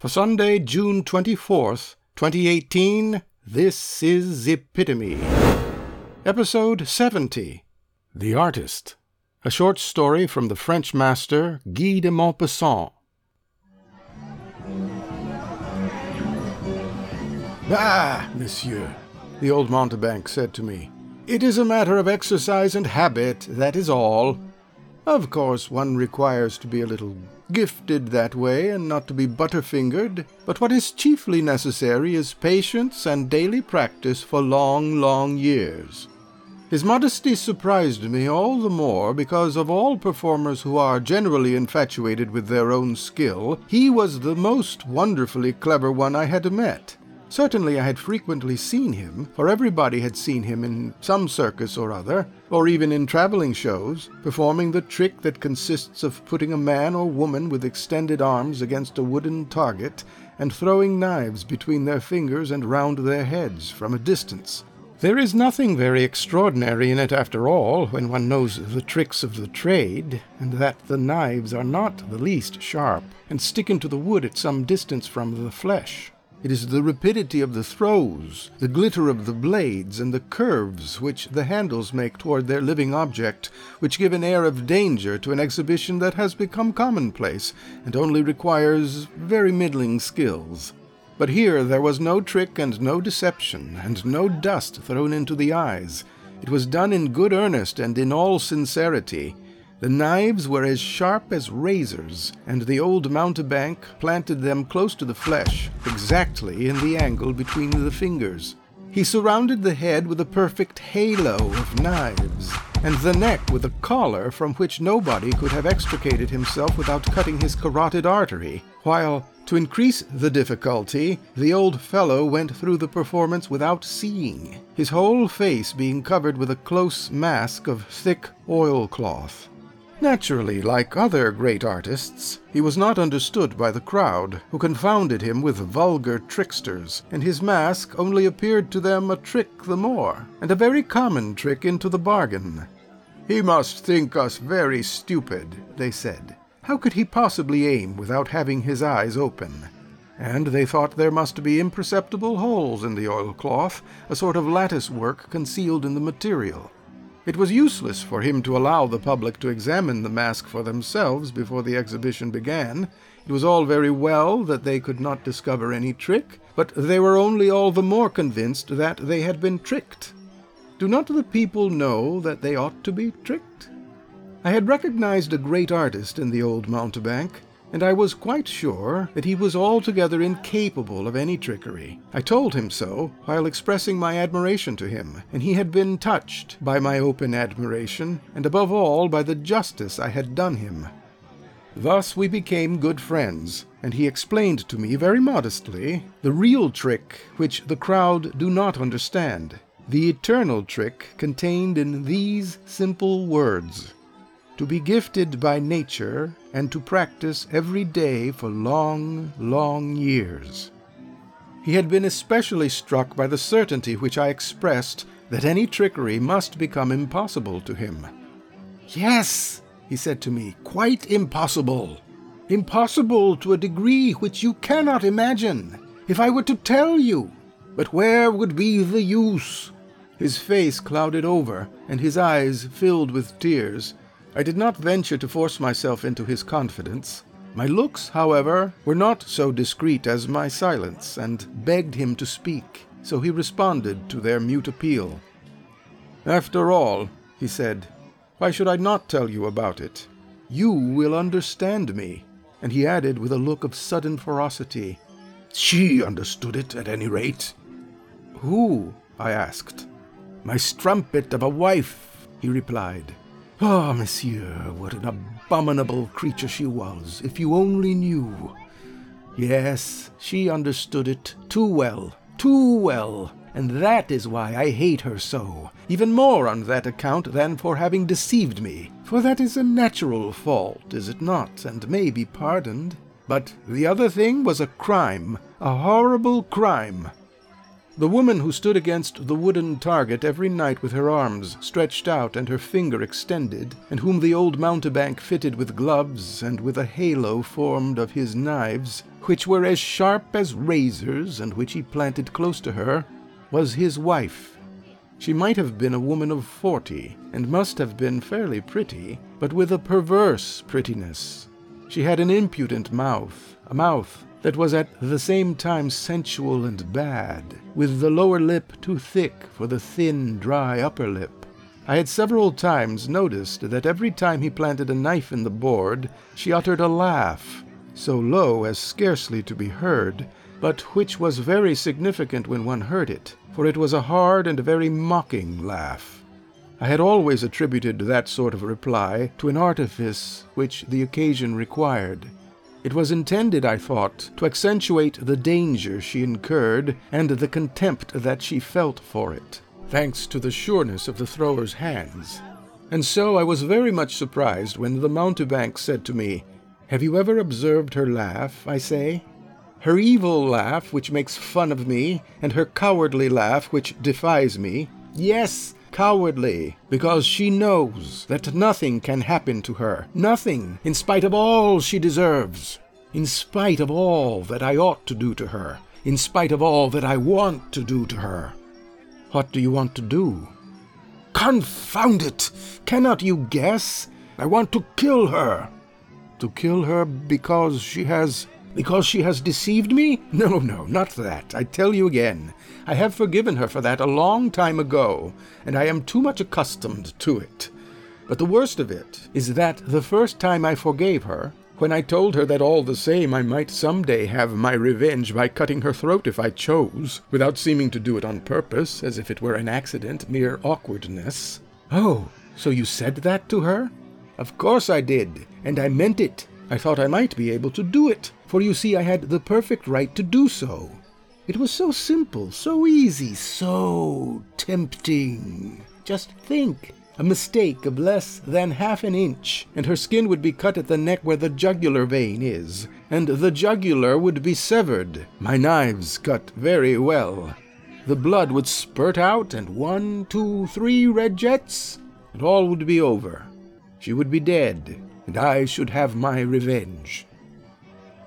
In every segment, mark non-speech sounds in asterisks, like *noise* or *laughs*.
For Sunday, June 24th, 2018, this is Epitome. Episode 70 The Artist. A short story from the French master Guy de Maupassant. Ah, monsieur, the old mountebank said to me, it is a matter of exercise and habit, that is all. Of course, one requires to be a little gifted that way, and not to be butterfingered, but what is chiefly necessary is patience and daily practice for long, long years. His modesty surprised me all the more because of all performers who are generally infatuated with their own skill, he was the most wonderfully clever one I had met. Certainly I had frequently seen him, for everybody had seen him in some circus or other, or even in travelling shows, performing the trick that consists of putting a man or woman with extended arms against a wooden target, and throwing knives between their fingers and round their heads from a distance. There is nothing very extraordinary in it after all, when one knows the tricks of the trade, and that the knives are not the least sharp, and stick into the wood at some distance from the flesh. It is the rapidity of the throws, the glitter of the blades, and the curves which the handles make toward their living object, which give an air of danger to an exhibition that has become commonplace, and only requires very middling skills. But here there was no trick and no deception, and no dust thrown into the eyes. It was done in good earnest and in all sincerity, the knives were as sharp as razors, and the old mountebank planted them close to the flesh, exactly in the angle between the fingers. He surrounded the head with a perfect halo of knives, and the neck with a collar from which nobody could have extricated himself without cutting his carotid artery, while, to increase the difficulty, the old fellow went through the performance without seeing, his whole face being covered with a close mask of thick oilcloth. Naturally, like other great artists, he was not understood by the crowd, who confounded him with vulgar tricksters, and his mask only appeared to them a trick the more, and a very common trick into the bargain. He must think us very stupid, they said. How could he possibly aim without having his eyes open? And they thought there must be imperceptible holes in the oilcloth, a sort of lattice work concealed in the material. It was useless for him to allow the public to examine the mask for themselves before the exhibition began. It was all very well that they could not discover any trick, but they were only all the more convinced that they had been tricked. Do not the people know that they ought to be tricked? I had recognized a great artist in the old mountebank and I was quite sure that he was altogether incapable of any trickery. I told him so while expressing my admiration to him, and he had been touched by my open admiration, and above all by the justice I had done him. Thus we became good friends, and he explained to me very modestly the real trick which the crowd do not understand, the eternal trick contained in these simple words to be gifted by nature and to practice every day for long, long years. He had been especially struck by the certainty which I expressed that any trickery must become impossible to him. Yes, he said to me, quite impossible. Impossible to a degree which you cannot imagine. If I were to tell you, but where would be the use? His face clouded over, and his eyes filled with tears. I did not venture to force myself into his confidence. My looks, however, were not so discreet as my silence, and begged him to speak, so he responded to their mute appeal. After all, he said, why should I not tell you about it? You will understand me. And he added with a look of sudden ferocity, She understood it, at any rate. Who? I asked. My strumpet of a wife, he replied. Ah, monsieur, what an abominable creature she was, if you only knew. Yes, she understood it too well, too well, and that is why I hate her so, even more on that account than for having deceived me, for that is a natural fault, is it not, and may be pardoned. But the other thing was a crime, a horrible crime. The woman who stood against the wooden target every night with her arms stretched out and her finger extended, and whom the old mountebank fitted with gloves and with a halo formed of his knives, which were as sharp as razors, and which he planted close to her, was his wife. She might have been a woman of forty, and must have been fairly pretty, but with a perverse prettiness. She had an impudent mouth, a mouth that was at the same time sensual and bad, with the lower lip too thick for the thin, dry upper lip. I had several times noticed that every time he planted a knife in the board, she uttered a laugh, so low as scarcely to be heard, but which was very significant when one heard it, for it was a hard and very mocking laugh. I had always attributed that sort of reply to an artifice which the occasion required. It was intended, I thought, to accentuate the danger she incurred and the contempt that she felt for it, thanks to the sureness of the thrower's hands. And so I was very much surprised when the mountebank said to me, Have you ever observed her laugh, I say? Her evil laugh, which makes fun of me, and her cowardly laugh, which defies me. Yes, cowardly, because she knows that nothing can happen to her, nothing, in spite of all she deserves, in spite of all that I ought to do to her, in spite of all that I want to do to her. What do you want to do? Confound it! Cannot you guess? I want to kill her. To kill her because she has because she has deceived me? No, no, not that. I tell you again. I have forgiven her for that a long time ago, and I am too much accustomed to it. But the worst of it is that the first time I forgave her, when I told her that all the same I might some day have my revenge by cutting her throat if I chose, without seeming to do it on purpose, as if it were an accident, mere awkwardness. Oh, so you said that to her? Of course I did, and I meant it. I thought I might be able to do it, for you see I had the perfect right to do so. It was so simple, so easy, so tempting. Just think. A mistake of less than half an inch, and her skin would be cut at the neck where the jugular vein is, and the jugular would be severed. My knives cut very well. The blood would spurt out, and one, two, three red jets, and all would be over. She would be dead, and I should have my revenge.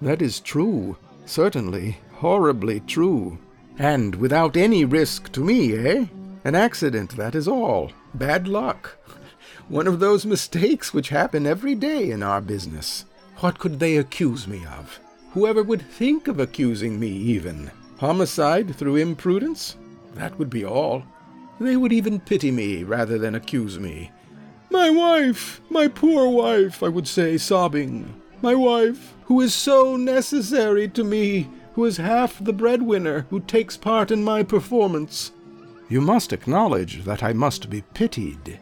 That is true, certainly, horribly true. And without any risk to me, eh? An accident, that is all. Bad luck. *laughs* One of those mistakes which happen every day in our business. What could they accuse me of? Whoever would think of accusing me, even? Homicide through imprudence? That would be all. They would even pity me rather than accuse me. My wife, my poor wife, I would say, sobbing. My wife, who is so necessary to me, who is half the breadwinner, who takes part in my performance. You must acknowledge that I must be pitied.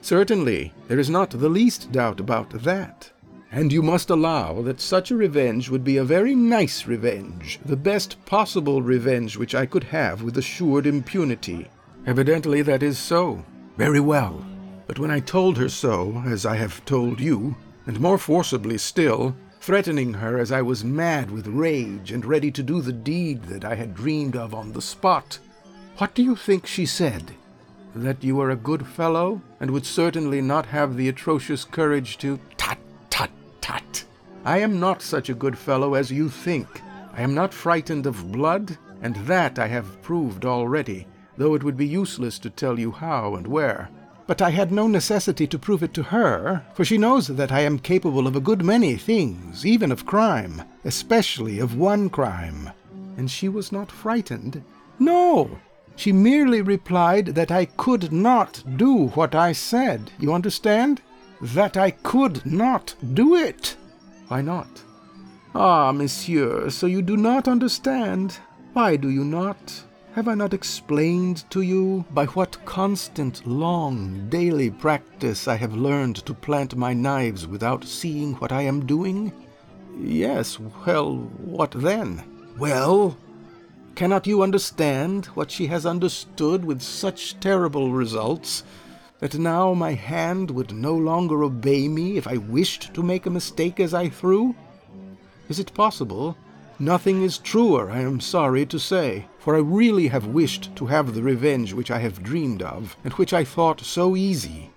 Certainly, there is not the least doubt about that. And you must allow that such a revenge would be a very nice revenge, the best possible revenge which I could have with assured impunity. Evidently that is so. Very well. But when I told her so, as I have told you, and more forcibly still, threatening her as I was mad with rage and ready to do the deed that I had dreamed of on the spot, what do you think she said? That you were a good fellow, and would certainly not have the atrocious courage to. Tut, tut, tut! I am not such a good fellow as you think. I am not frightened of blood, and that I have proved already, though it would be useless to tell you how and where. But I had no necessity to prove it to her, for she knows that I am capable of a good many things, even of crime, especially of one crime. And she was not frightened. No! She merely replied that I could not do what I said. You understand? That I could not do it. Why not? Ah, monsieur, so you do not understand. Why do you not? Have I not explained to you by what constant, long, daily practice I have learned to plant my knives without seeing what I am doing? Yes, well, what then? Well, cannot you understand what she has understood with such terrible results, that now my hand would no longer obey me if I wished to make a mistake as I threw? Is it possible Nothing is truer, I am sorry to say, for I really have wished to have the revenge which I have dreamed of, and which I thought so easy.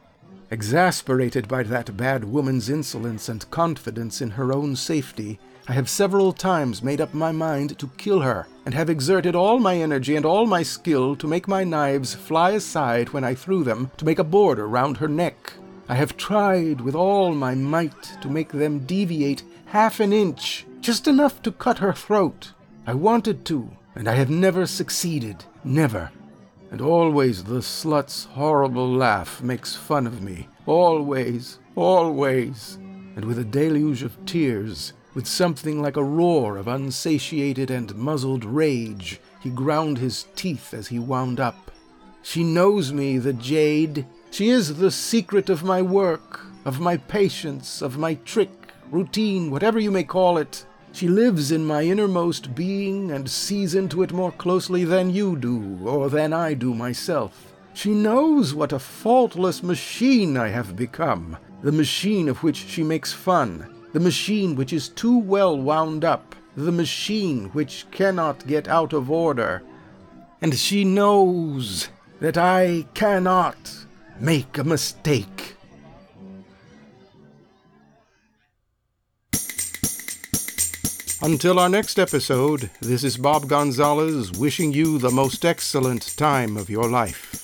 Exasperated by that bad woman's insolence and confidence in her own safety, I have several times made up my mind to kill her, and have exerted all my energy and all my skill to make my knives fly aside when I threw them, to make a border round her neck. I have tried with all my might to make them deviate half an inch, just enough to cut her throat. I wanted to, and I have never succeeded, never. And always the slut's horrible laugh makes fun of me, always, always. And with a deluge of tears, with something like a roar of unsatiated and muzzled rage, he ground his teeth as he wound up. She knows me, the jade. She is the secret of my work, of my patience, of my trick, routine, whatever you may call it. She lives in my innermost being and sees into it more closely than you do, or than I do myself. She knows what a faultless machine I have become, the machine of which she makes fun, the machine which is too well wound up, the machine which cannot get out of order. And she knows that I cannot make a mistake. Until our next episode, this is Bob Gonzalez wishing you the most excellent time of your life.